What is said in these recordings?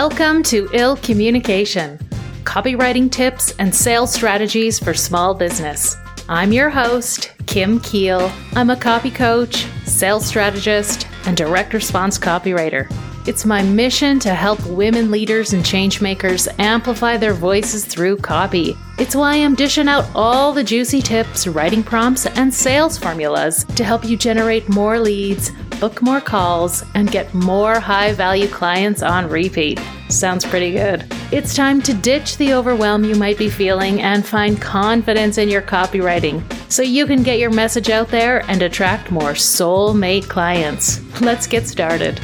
Welcome to Ill Communication copywriting tips and sales strategies for small business. I'm your host, Kim Kiel. I'm a copy coach, sales strategist, and direct response copywriter. It's my mission to help women leaders and changemakers amplify their voices through copy. It's why I'm dishing out all the juicy tips, writing prompts, and sales formulas to help you generate more leads, book more calls, and get more high value clients on repeat. Sounds pretty good. It's time to ditch the overwhelm you might be feeling and find confidence in your copywriting so you can get your message out there and attract more soulmate clients. Let's get started.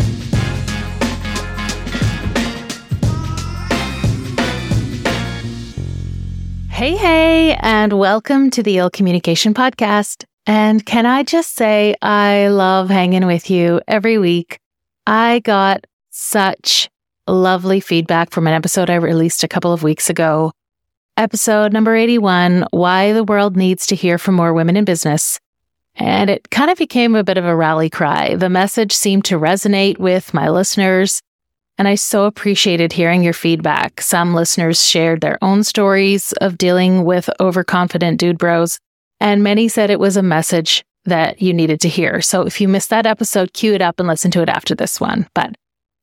Hey, hey, and welcome to the Ill Communication Podcast. And can I just say, I love hanging with you every week. I got such lovely feedback from an episode I released a couple of weeks ago. Episode number 81 Why the World Needs to Hear from More Women in Business. And it kind of became a bit of a rally cry. The message seemed to resonate with my listeners. And I so appreciated hearing your feedback. Some listeners shared their own stories of dealing with overconfident dude bros, and many said it was a message that you needed to hear. So if you missed that episode, cue it up and listen to it after this one. But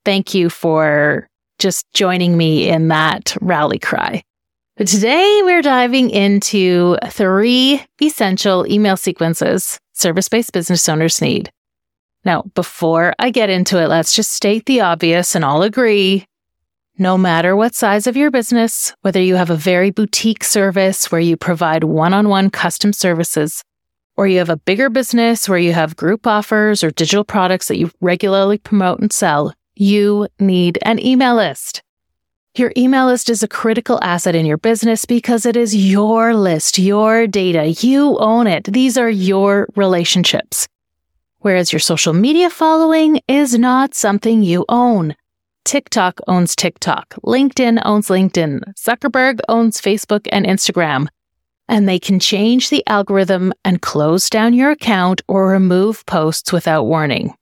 thank you for just joining me in that rally cry. But today we're diving into three essential email sequences service based business owners need. Now, before I get into it, let's just state the obvious and all agree. No matter what size of your business, whether you have a very boutique service where you provide one on one custom services, or you have a bigger business where you have group offers or digital products that you regularly promote and sell, you need an email list. Your email list is a critical asset in your business because it is your list, your data. You own it. These are your relationships. Whereas your social media following is not something you own. TikTok owns TikTok. LinkedIn owns LinkedIn. Zuckerberg owns Facebook and Instagram. And they can change the algorithm and close down your account or remove posts without warning.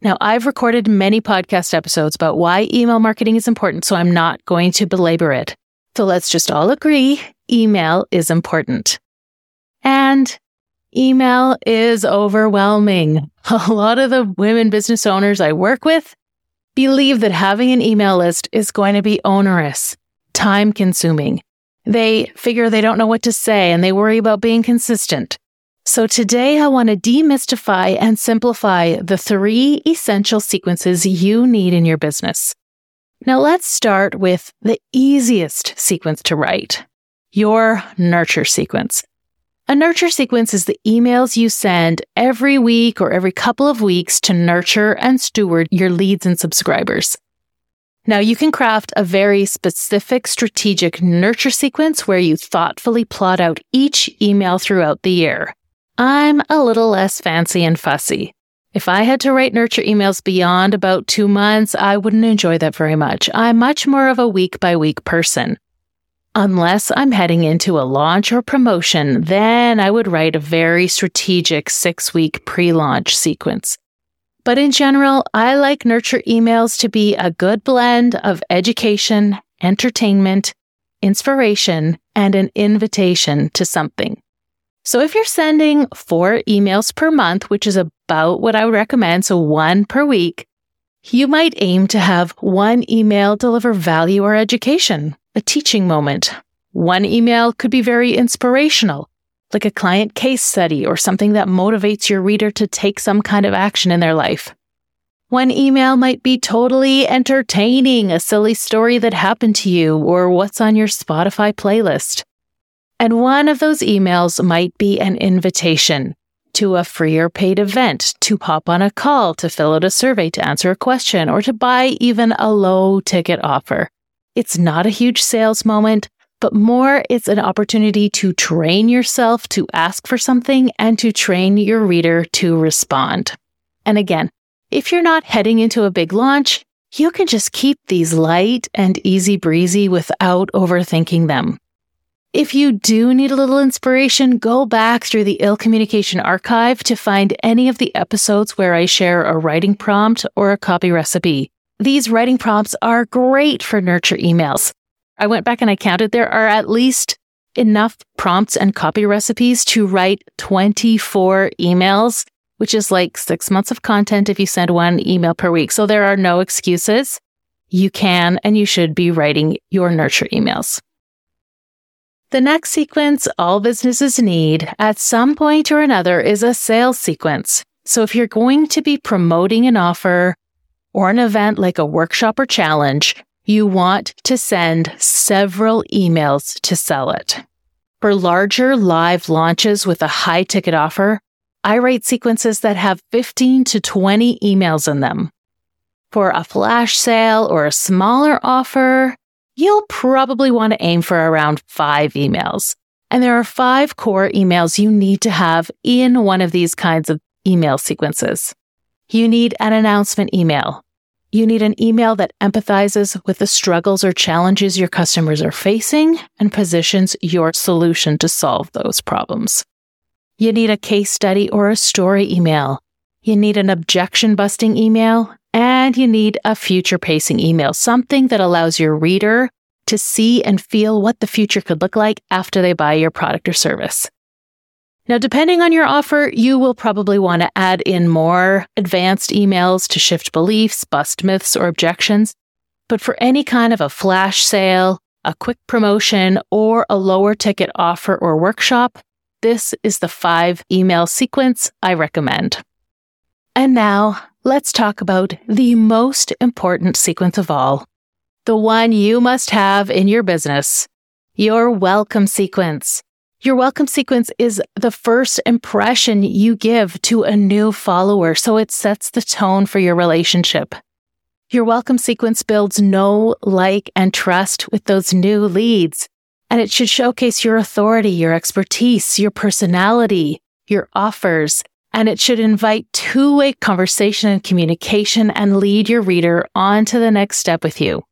Now, I've recorded many podcast episodes about why email marketing is important, so I'm not going to belabor it. So let's just all agree email is important. And email is overwhelming. A lot of the women business owners I work with believe that having an email list is going to be onerous, time consuming. They figure they don't know what to say and they worry about being consistent. So today I want to demystify and simplify the three essential sequences you need in your business. Now let's start with the easiest sequence to write, your nurture sequence. A nurture sequence is the emails you send every week or every couple of weeks to nurture and steward your leads and subscribers. Now, you can craft a very specific strategic nurture sequence where you thoughtfully plot out each email throughout the year. I'm a little less fancy and fussy. If I had to write nurture emails beyond about two months, I wouldn't enjoy that very much. I'm much more of a week by week person. Unless I'm heading into a launch or promotion, then I would write a very strategic six week pre launch sequence. But in general, I like nurture emails to be a good blend of education, entertainment, inspiration, and an invitation to something. So if you're sending four emails per month, which is about what I would recommend, so one per week, you might aim to have one email deliver value or education a teaching moment. One email could be very inspirational, like a client case study or something that motivates your reader to take some kind of action in their life. One email might be totally entertaining, a silly story that happened to you, or what's on your Spotify playlist. And one of those emails might be an invitation to a free or paid event, to hop on a call, to fill out a survey, to answer a question, or to buy even a low ticket offer. It's not a huge sales moment, but more it's an opportunity to train yourself to ask for something and to train your reader to respond. And again, if you're not heading into a big launch, you can just keep these light and easy breezy without overthinking them. If you do need a little inspiration, go back through the Ill Communication archive to find any of the episodes where I share a writing prompt or a copy recipe. these writing prompts are great for nurture emails. I went back and I counted there are at least enough prompts and copy recipes to write 24 emails, which is like six months of content if you send one email per week. So there are no excuses. You can and you should be writing your nurture emails. The next sequence all businesses need at some point or another is a sales sequence. So if you're going to be promoting an offer or an event like a workshop or challenge, you want to send several emails to sell it. For larger live launches with a high ticket offer, I write sequences that have 15 to 20 emails in them. For a flash sale or a smaller offer, you'll probably want to aim for around five emails. And there are five core emails you need to have in one of these kinds of email sequences. You need an announcement email, you need an email that empathizes with the struggles or challenges your customers are facing and positions your solution to solve those problems. You need a case study or a story email. You need an objection busting email and you need a future pacing email, something that allows your reader to see and feel what the future could look like after they buy your product or service. Now, depending on your offer, you will probably want to add in more advanced emails to shift beliefs, bust myths, or objections. But for any kind of a flash sale, a quick promotion, or a lower ticket offer or workshop, this is the five email sequence I recommend. And now let's talk about the most important sequence of all, the one you must have in your business, your welcome sequence. Your welcome sequence is the first impression you give to a new follower, so it sets the tone for your relationship. Your welcome sequence builds know, like, and trust with those new leads, and it should showcase your authority, your expertise, your personality, your offers, and it should invite two way conversation and communication and lead your reader on to the next step with you.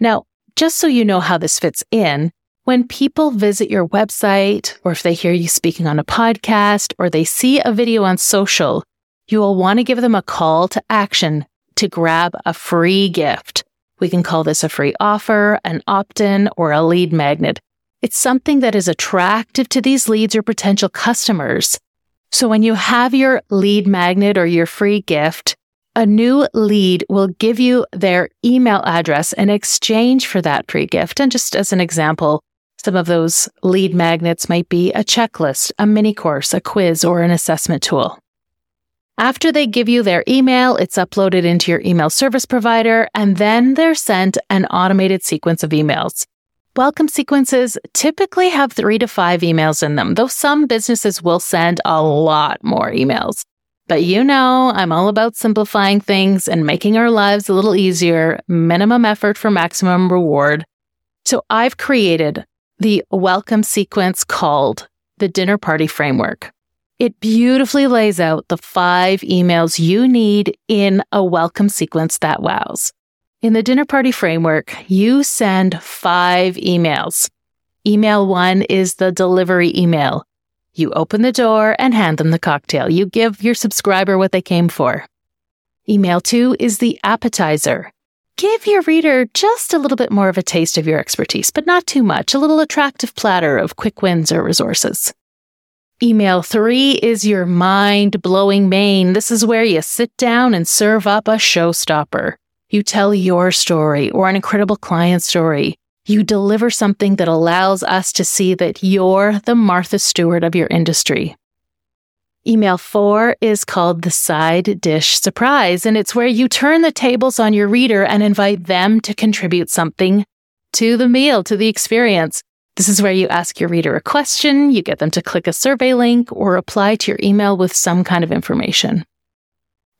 Now, just so you know how this fits in, when people visit your website, or if they hear you speaking on a podcast, or they see a video on social, you will want to give them a call to action to grab a free gift. We can call this a free offer, an opt in, or a lead magnet. It's something that is attractive to these leads or potential customers. So when you have your lead magnet or your free gift, a new lead will give you their email address in exchange for that free gift. And just as an example, some of those lead magnets might be a checklist, a mini course, a quiz, or an assessment tool. After they give you their email, it's uploaded into your email service provider, and then they're sent an automated sequence of emails. Welcome sequences typically have three to five emails in them, though some businesses will send a lot more emails. But you know, I'm all about simplifying things and making our lives a little easier, minimum effort for maximum reward. So I've created the welcome sequence called the dinner party framework. It beautifully lays out the five emails you need in a welcome sequence that wows. In the dinner party framework, you send five emails. Email one is the delivery email. You open the door and hand them the cocktail. You give your subscriber what they came for. Email two is the appetizer give your reader just a little bit more of a taste of your expertise, but not too much, a little attractive platter of quick wins or resources. Email three is your mind blowing main. This is where you sit down and serve up a showstopper. You tell your story or an incredible client story. You deliver something that allows us to see that you're the Martha Stewart of your industry. Email four is called the side dish surprise, and it's where you turn the tables on your reader and invite them to contribute something to the meal, to the experience. This is where you ask your reader a question, you get them to click a survey link, or reply to your email with some kind of information.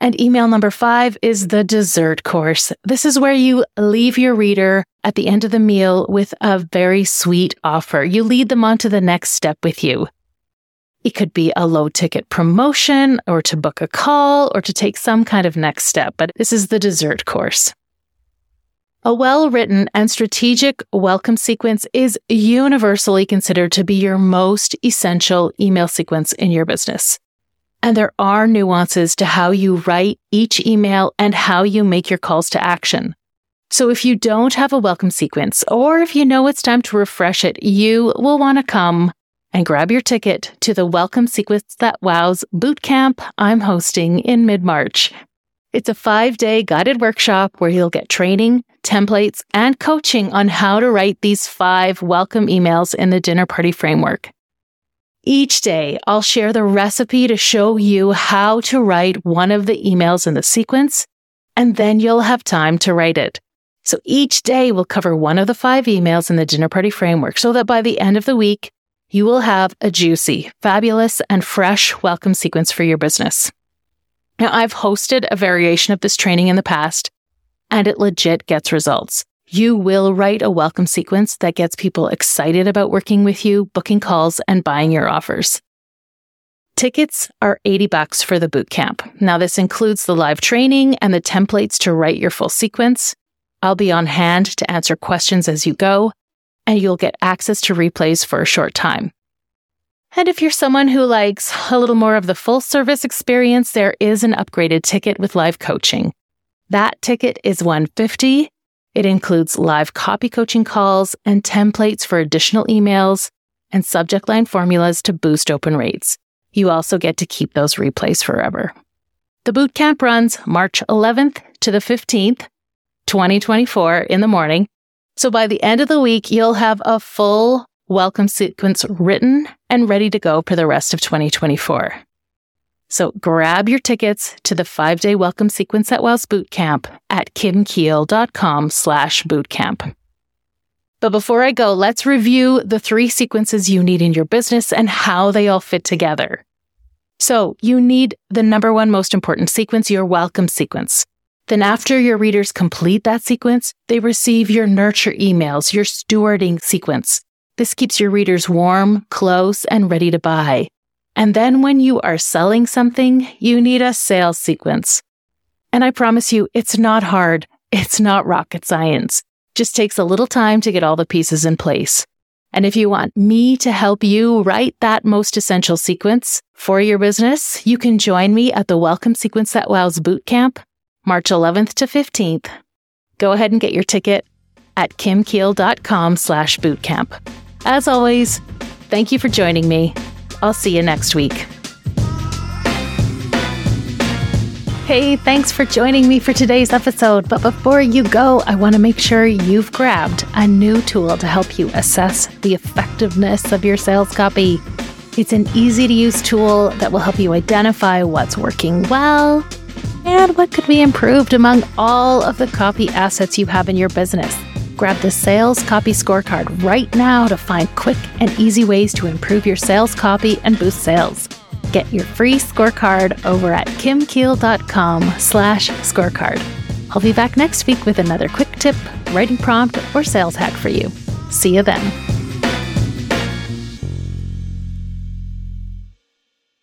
And email number five is the dessert course. This is where you leave your reader at the end of the meal with a very sweet offer. You lead them on to the next step with you. It could be a low ticket promotion or to book a call or to take some kind of next step, but this is the dessert course. A well written and strategic welcome sequence is universally considered to be your most essential email sequence in your business. And there are nuances to how you write each email and how you make your calls to action. So if you don't have a welcome sequence, or if you know it's time to refresh it, you will want to come and grab your ticket to the Welcome Sequence That Wows bootcamp I'm hosting in mid March. It's a five day guided workshop where you'll get training, templates, and coaching on how to write these five welcome emails in the dinner party framework. Each day, I'll share the recipe to show you how to write one of the emails in the sequence, and then you'll have time to write it. So each day we'll cover one of the five emails in the dinner party framework so that by the end of the week, you will have a juicy, fabulous, and fresh welcome sequence for your business. Now, I've hosted a variation of this training in the past, and it legit gets results. You will write a welcome sequence that gets people excited about working with you, booking calls, and buying your offers. Tickets are 80 bucks for the bootcamp. Now, this includes the live training and the templates to write your full sequence. I'll be on hand to answer questions as you go, and you'll get access to replays for a short time. And if you're someone who likes a little more of the full service experience, there is an upgraded ticket with live coaching. That ticket is 150. It includes live copy coaching calls and templates for additional emails and subject line formulas to boost open rates. You also get to keep those replays forever. The bootcamp runs March 11th to the 15th, 2024 in the morning. So by the end of the week, you'll have a full welcome sequence written and ready to go for the rest of 2024. So grab your tickets to the five day welcome sequence at Wows Bootcamp at kimkiel.com slash bootcamp. But before I go, let's review the three sequences you need in your business and how they all fit together. So you need the number one most important sequence, your welcome sequence. Then after your readers complete that sequence, they receive your nurture emails, your stewarding sequence. This keeps your readers warm, close, and ready to buy. And then when you are selling something, you need a sales sequence. And I promise you, it's not hard. It's not rocket science. Just takes a little time to get all the pieces in place. And if you want me to help you write that most essential sequence for your business, you can join me at the Welcome Sequence That Wows Bootcamp, March 11th to 15th. Go ahead and get your ticket at kimkiel.com slash bootcamp. As always, thank you for joining me. I'll see you next week. Hey, thanks for joining me for today's episode. But before you go, I want to make sure you've grabbed a new tool to help you assess the effectiveness of your sales copy. It's an easy to use tool that will help you identify what's working well and what could be improved among all of the copy assets you have in your business. Grab the Sales Copy Scorecard right now to find quick and easy ways to improve your sales copy and boost sales. Get your free scorecard over at kimkiel.com slash scorecard. I'll be back next week with another quick tip, writing prompt, or sales hack for you. See you then.